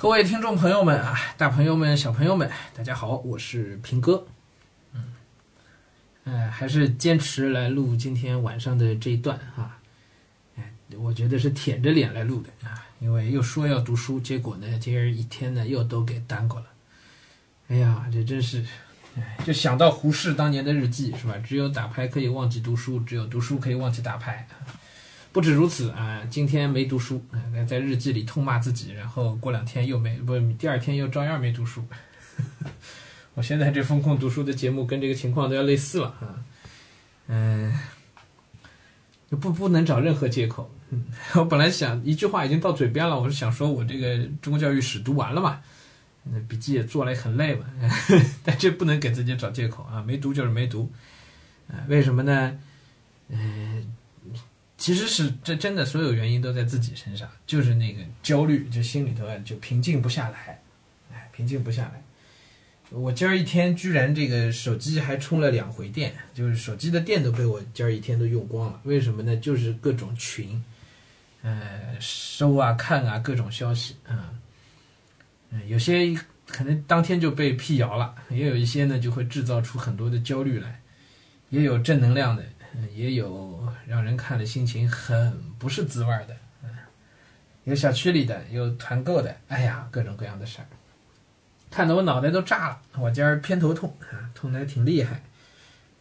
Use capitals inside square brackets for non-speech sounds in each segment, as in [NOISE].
各位听众朋友们啊，大朋友们、小朋友们，大家好，我是平哥。嗯，呃，还是坚持来录今天晚上的这一段啊。哎，我觉得是舔着脸来录的啊，因为又说要读书，结果呢，今儿一天呢又都给耽搁了。哎呀，这真是，哎，就想到胡适当年的日记是吧？只有打牌可以忘记读书，只有读书可以忘记打牌。不止如此啊，今天没读书，在日记里痛骂自己，然后过两天又没不，第二天又照样没读书。[LAUGHS] 我现在这风控读书的节目跟这个情况都要类似了啊，嗯，不不能找任何借口。[LAUGHS] 我本来想一句话已经到嘴边了，我是想说我这个中国教育史读完了嘛，笔记也做了很累嘛，[LAUGHS] 但这不能给自己找借口啊，没读就是没读，为什么呢？嗯。其实是这真的，所有原因都在自己身上，就是那个焦虑，就心里头啊就平静不下来，哎，平静不下来。我今儿一天居然这个手机还充了两回电，就是手机的电都被我今儿一天都用光了。为什么呢？就是各种群，呃，收啊看啊各种消息啊，嗯，有些可能当天就被辟谣了，也有一些呢就会制造出很多的焦虑来，也有正能量的。也有让人看了心情很不是滋味的，嗯，有小区里的，有团购的，哎呀，各种各样的事儿，看得我脑袋都炸了。我今儿偏头痛啊，痛得挺厉害，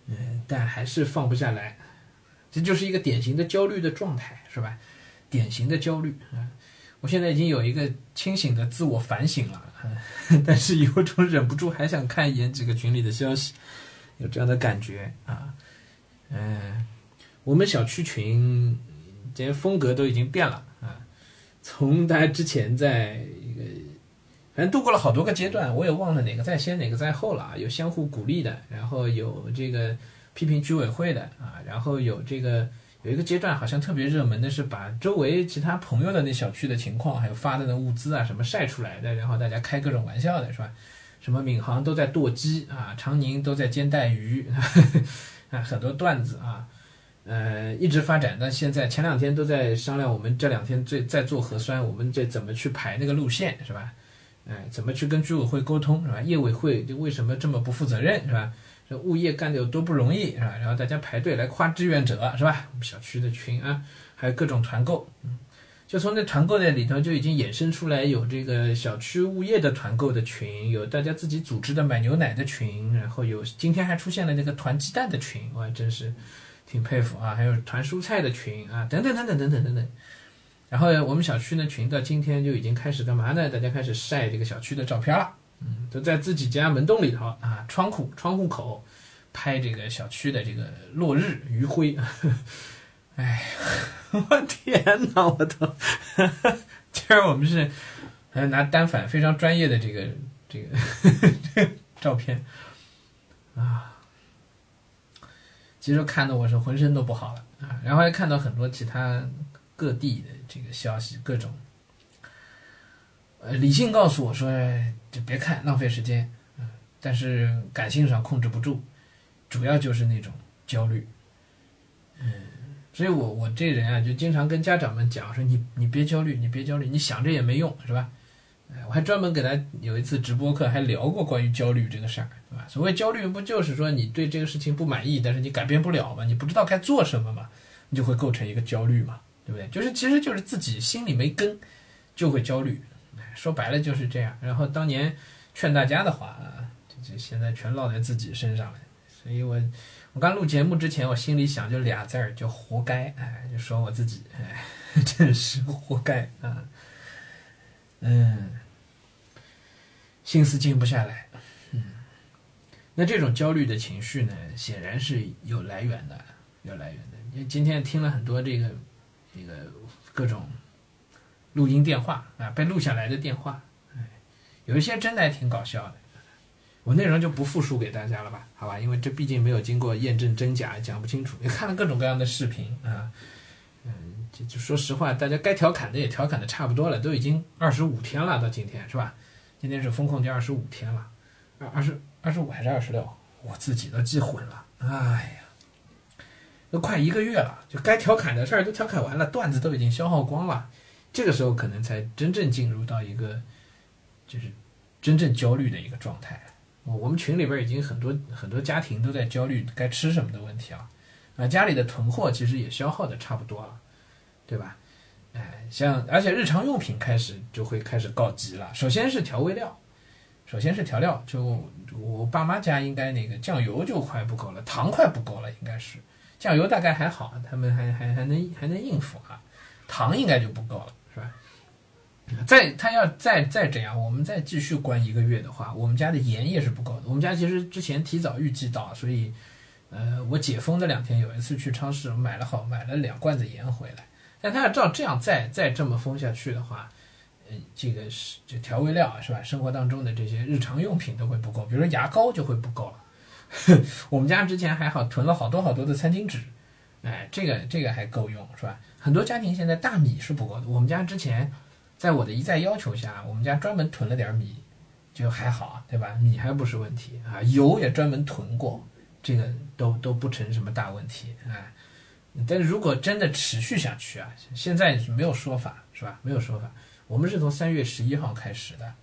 嗯，但还是放不下来，这就是一个典型的焦虑的状态，是吧？典型的焦虑啊！我现在已经有一个清醒的自我反省了，[LAUGHS] 但是有种忍不住还想看一眼几个群里的消息，有这样的感觉啊。嗯，我们小区群，这些风格都已经变了啊。从大家之前在一个，反正度过了好多个阶段，我也忘了哪个在先，哪个在后了啊。有相互鼓励的，然后有这个批评居委会的啊，然后有这个有一个阶段好像特别热门的是把周围其他朋友的那小区的情况，还有发的那物资啊什么晒出来的，然后大家开各种玩笑的是吧？什么闵行都在剁鸡啊，长宁都在煎带鱼。啊，很多段子啊，呃，一直发展到现在。前两天都在商量，我们这两天在在做核酸，我们这怎么去排那个路线，是吧？哎，怎么去跟居委会沟通，是吧？业委会就为什么这么不负责任，是吧？这物业干的有多不容易，是吧？然后大家排队来夸志愿者，是吧？我们小区的群啊，还有各种团购，嗯。就从那团购的里头就已经衍生出来，有这个小区物业的团购的群，有大家自己组织的买牛奶的群，然后有今天还出现了那个团鸡蛋的群，我还真是挺佩服啊！还有团蔬菜的群啊，等等等等等等等等。然后我们小区呢群到今天就已经开始干嘛呢？大家开始晒这个小区的照片了，嗯，都在自己家门洞里头啊，窗户窗户口拍这个小区的这个落日余晖。哎，[LAUGHS] 我天哪！我都，[LAUGHS] 今儿我们是还拿单反非常专业的这个这个 [LAUGHS] 照片啊，其实看的我是浑身都不好了啊。然后还看到很多其他各地的这个消息，各种呃，理性告诉我说就别看，浪费时间。嗯，但是感性上控制不住，主要就是那种焦虑，嗯。所以，我我这人啊，就经常跟家长们讲说，你你别焦虑，你别焦虑，你想着也没用，是吧？哎，我还专门给他有一次直播课，还聊过关于焦虑这个事儿，对吧？所谓焦虑，不就是说你对这个事情不满意，但是你改变不了嘛，你不知道该做什么嘛，你就会构成一个焦虑嘛，对不对？就是其实就是自己心里没根，就会焦虑。说白了就是这样。然后当年劝大家的话啊，这现在全落在自己身上了。所以我。我刚录节目之前，我心里想就俩字儿，就活该。哎，就说我自己，哎，[LAUGHS] 真是活该啊。嗯，心思静不下来。嗯，那这种焦虑的情绪呢，显然是有来源的，有来源的。因为今天听了很多这个这个各种录音电话啊，被录下来的电话，哎，有一些真的还挺搞笑的。我内容就不复述给大家了吧，好吧，因为这毕竟没有经过验证真假，讲不清楚。也看了各种各样的视频啊，嗯，就就说实话，大家该调侃的也调侃的差不多了，都已经二十五天了，到今天是吧？今天是风控第二十五天了，二二十二十五还是二十六？我自己都记混了。哎呀，都快一个月了，就该调侃的事儿都调侃完了，段子都已经消耗光了，这个时候可能才真正进入到一个就是真正焦虑的一个状态。我们群里边已经很多很多家庭都在焦虑该吃什么的问题啊，啊，家里的囤货其实也消耗的差不多了，对吧？哎，像而且日常用品开始就会开始告急了。首先是调味料，首先是调料，就我爸妈家应该那个酱油就快不够了，糖快不够了，应该是酱油大概还好，他们还还还能还能应付啊，糖应该就不够了，再他要再再这样，我们再继续关一个月的话，我们家的盐也是不够的。我们家其实之前提早预计到，所以呃，我解封的两天有一次去超市买了好买了两罐子盐回来。但他要照这样再再这么封下去的话，呃，这个是就调味料是吧？生活当中的这些日常用品都会不够，比如说牙膏就会不够了。[LAUGHS] 我们家之前还好囤了好多好多的餐巾纸，哎，这个这个还够用是吧？很多家庭现在大米是不够的，我们家之前。在我的一再要求下，我们家专门囤了点米，就还好，对吧？米还不是问题啊，油也专门囤过，这个都都不成什么大问题啊。但如果真的持续下去啊，现在是没有说法，是吧？没有说法。我们是从三月十一号开始的，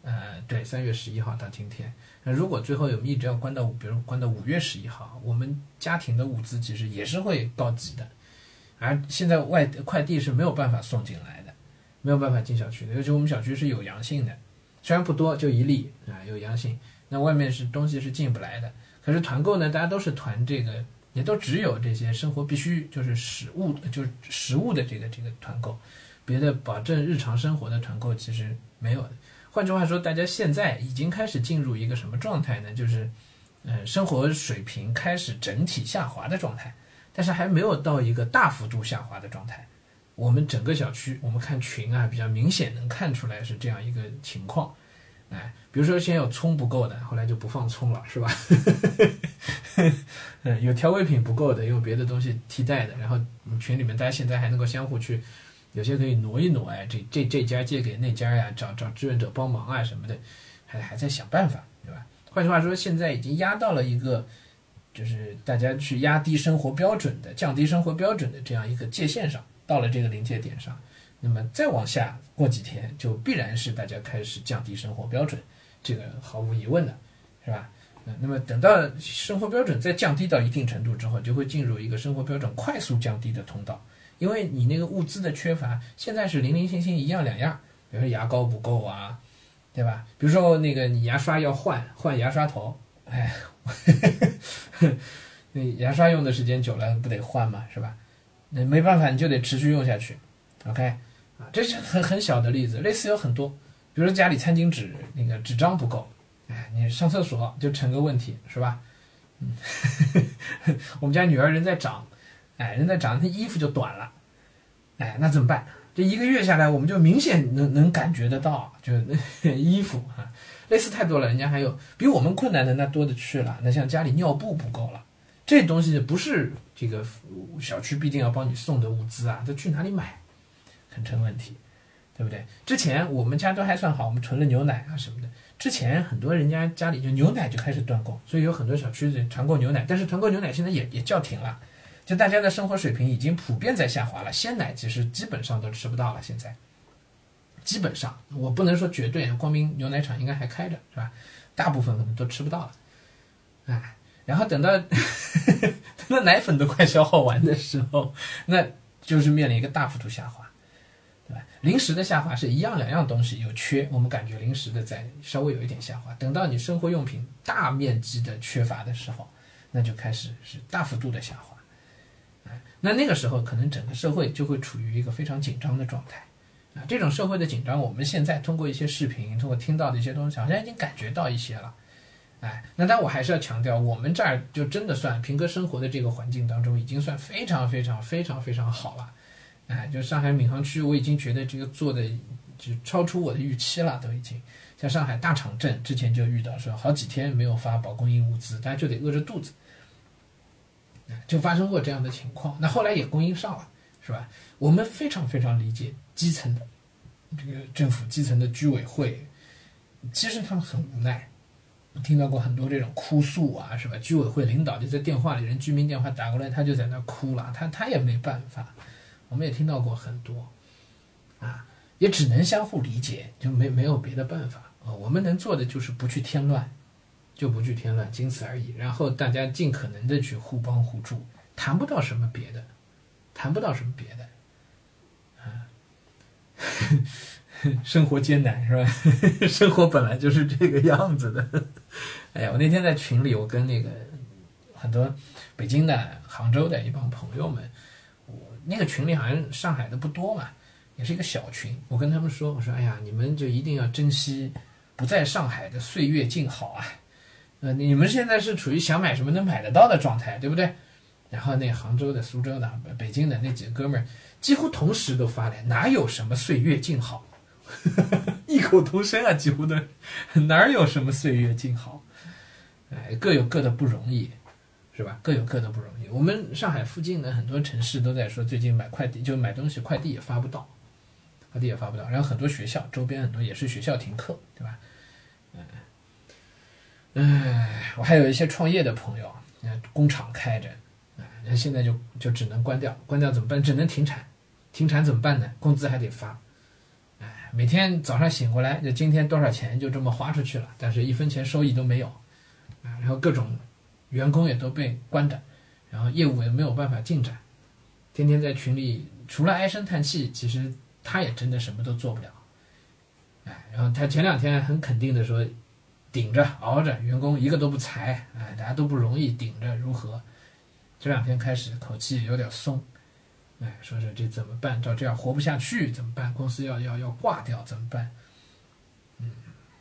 呃，对，三月十一号到今天。那如果最后有一直要关到，比如关到五月十一号，我们家庭的物资其实也是会告急的，而现在外快递是没有办法送进来。没有办法进小区的，尤其我们小区是有阳性的，虽然不多，就一例啊，有阳性。那外面是东西是进不来的。可是团购呢，大家都是团这个，也都只有这些生活必须，就是食物，就是食物的这个这个团购，别的保证日常生活的团购其实没有的。换句话说，大家现在已经开始进入一个什么状态呢？就是，呃，生活水平开始整体下滑的状态，但是还没有到一个大幅度下滑的状态。我们整个小区，我们看群啊，比较明显能看出来是这样一个情况，哎，比如说先有葱不够的，后来就不放葱了，是吧？[LAUGHS] 嗯，有调味品不够的，用别的东西替代的，然后群里面大家现在还能够相互去，有些可以挪一挪，哎，这这这家借给那家呀，找找志愿者帮忙啊什么的，还还在想办法，对吧？换句话说，现在已经压到了一个，就是大家去压低生活标准的、降低生活标准的这样一个界限上。到了这个临界点上，那么再往下过几天，就必然是大家开始降低生活标准，这个毫无疑问的，是吧？嗯，那么等到生活标准再降低到一定程度之后，就会进入一个生活标准快速降低的通道，因为你那个物资的缺乏，现在是零零星星一样两样，比如说牙膏不够啊，对吧？比如说那个你牙刷要换换牙刷头，哎，[LAUGHS] 那牙刷用的时间久了不得换嘛，是吧？那没办法，你就得持续用下去，OK，啊，这是很很小的例子，类似有很多，比如说家里餐巾纸那个纸张不够，哎，你上厕所就成个问题，是吧？嗯，[LAUGHS] 我们家女儿人在长，哎，人在长，她衣服就短了，哎，那怎么办？这一个月下来，我们就明显能能感觉得到，就那衣服啊，类似太多了，人家还有比我们困难的那多的去了，那像家里尿布不够了。这东西不是这个小区必定要帮你送的物资啊，这去哪里买，很成问题，对不对？之前我们家都还算好，我们囤了牛奶啊什么的。之前很多人家家里就牛奶就开始断供，所以有很多小区的团购牛奶，但是团购牛奶现在也也叫停了，就大家的生活水平已经普遍在下滑了。鲜奶其实基本上都吃不到了，现在基本上我不能说绝对，光明牛奶厂应该还开着是吧？大部分可能都吃不到了，哎。然后等到 [LAUGHS] 等到奶粉都快消耗完的时候，那就是面临一个大幅度下滑，对吧？零食的下滑是一样两样东西有缺，我们感觉零食的在稍微有一点下滑。等到你生活用品大面积的缺乏的时候，那就开始是大幅度的下滑，那那个时候可能整个社会就会处于一个非常紧张的状态，啊，这种社会的紧张，我们现在通过一些视频，通过听到的一些东西，好像已经感觉到一些了。哎，那但我还是要强调，我们这儿就真的算平哥生活的这个环境当中，已经算非常非常非常非常好了。哎，就上海闵行区，我已经觉得这个做的就超出我的预期了，都已经。像上海大厂镇之前就遇到说好几天没有发保供应物资，大家就得饿着肚子，就发生过这样的情况。那后来也供应上了，是吧？我们非常非常理解基层的这个政府基层的居委会，其实他们很无奈。听到过很多这种哭诉啊，是吧？居委会领导就在电话里，人居民电话打过来，他就在那哭了，他他也没办法。我们也听到过很多，啊，也只能相互理解，就没没有别的办法啊。我们能做的就是不去添乱，就不去添乱，仅此而已。然后大家尽可能的去互帮互助，谈不到什么别的，谈不到什么别的，啊，[LAUGHS] [LAUGHS] 生活艰难是吧？[LAUGHS] 生活本来就是这个样子的。[LAUGHS] 哎呀，我那天在群里，我跟那个很多北京的、杭州的一帮朋友们，我那个群里好像上海的不多嘛。也是一个小群，我跟他们说：“我说，哎呀，你们就一定要珍惜不在上海的岁月静好啊！呃，你们现在是处于想买什么能买得到的状态，对不对？”然后那杭州的、苏州的、北京的那几个哥们儿几乎同时都发来：“哪有什么岁月静好？” [LAUGHS] 异口同声啊，几乎都哪有什么岁月静好？哎，各有各的不容易，是吧？各有各的不容易。我们上海附近的很多城市都在说，最近买快递就买东西，快递也发不到。快递也发不到，然后很多学校周边很多也是学校停课，对吧？嗯，唉，我还有一些创业的朋友，工厂开着，那现在就就只能关掉，关掉怎么办？只能停产，停产怎么办呢？工资还得发，每天早上醒过来，就今天多少钱就这么花出去了，但是一分钱收益都没有，啊，然后各种员工也都被关着，然后业务也没有办法进展，天天在群里除了唉声叹气，其实。他也真的什么都做不了，哎，然后他前两天很肯定的说，顶着熬着，员工一个都不裁，哎，大家都不容易，顶着如何？这两天开始口气有点松，哎，说说这怎么办？照这样活不下去怎么办？公司要要要挂掉怎么办？嗯，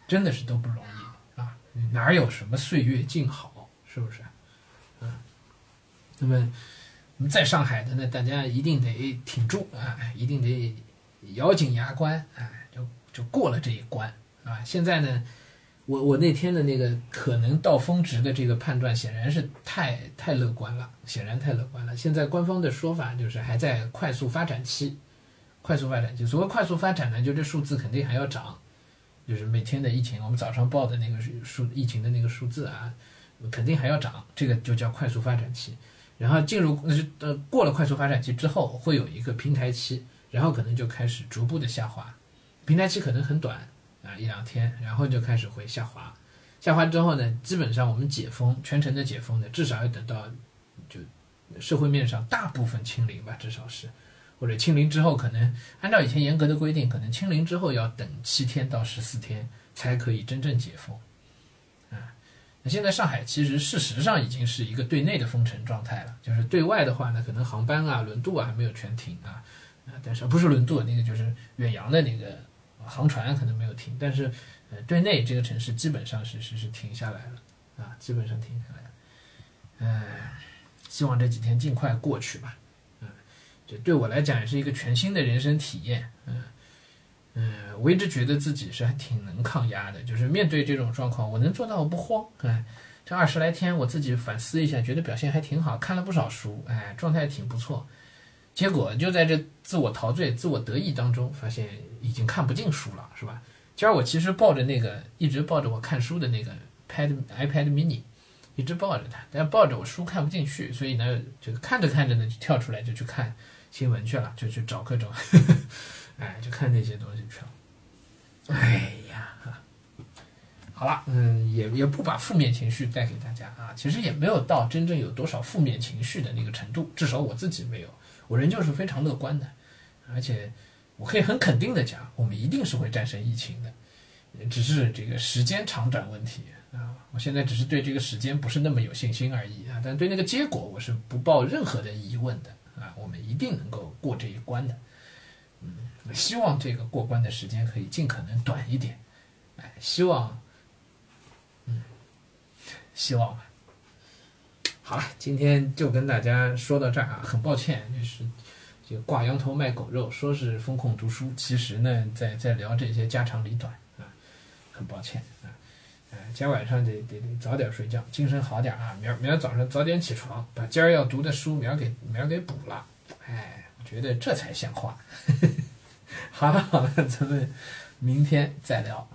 真的是都不容易啊，哪有什么岁月静好，是不是？嗯，那么在上海的呢，大家一定得挺住啊，一定得。咬紧牙关，哎，就就过了这一关，啊！现在呢，我我那天的那个可能到峰值的这个判断，显然是太太乐观了，显然太乐观了。现在官方的说法就是还在快速发展期，快速发展期。所谓快速发展呢，就这数字肯定还要涨，就是每天的疫情，我们早上报的那个数疫情的那个数字啊，肯定还要涨，这个就叫快速发展期。然后进入呃过了快速发展期之后，会有一个平台期。然后可能就开始逐步的下滑，平台期可能很短啊一两天，然后就开始会下滑，下滑之后呢，基本上我们解封全程的解封呢，至少要等到就社会面上大部分清零吧，至少是，或者清零之后可能按照以前严格的规定，可能清零之后要等七天到十四天才可以真正解封，啊，那现在上海其实事实上已经是一个对内的封城状态了，就是对外的话呢，可能航班啊轮渡啊还没有全停啊。啊，但是不是轮渡那个就是远洋的那个航船可能没有停，但是呃，对内这个城市基本上是是是停下来了啊，基本上停下来了。嗯，希望这几天尽快过去吧。嗯，这对我来讲也是一个全新的人生体验。嗯嗯，我一直觉得自己是还挺能抗压的，就是面对这种状况，我能做到我不慌。哎，这二十来天我自己反思一下，觉得表现还挺好，看了不少书，哎，状态挺不错。结果就在这自我陶醉、自我得意当中，发现已经看不进书了，是吧？今儿我其实抱着那个一直抱着我看书的那个 Pad iPad Mini，一直抱着它，但抱着我书看不进去，所以呢，就看着看着呢就跳出来就去看新闻去了，就去找各种，[LAUGHS] 呵呵哎，就看那些东西去了。哎呀，好了，嗯，也也不把负面情绪带给大家啊，其实也没有到真正有多少负面情绪的那个程度，至少我自己没有。我仍旧是非常乐观的，而且我可以很肯定的讲，我们一定是会战胜疫情的，只是这个时间长短问题啊。我现在只是对这个时间不是那么有信心而已啊，但对那个结果我是不抱任何的疑问的啊。我们一定能够过这一关的，嗯，希望这个过关的时间可以尽可能短一点，哎，希望，嗯，希望吧。好了，今天就跟大家说到这儿啊，很抱歉，就是这个挂羊头卖狗肉，说是风控读书，其实呢，在在聊这些家长里短啊，很抱歉啊，哎，今儿晚上得得得早点睡觉，精神好点啊，明儿明儿早上早点起床，把今儿要读的书明儿给明儿给补了，哎，我觉得这才像话。[LAUGHS] 好了好了，咱们明天再聊。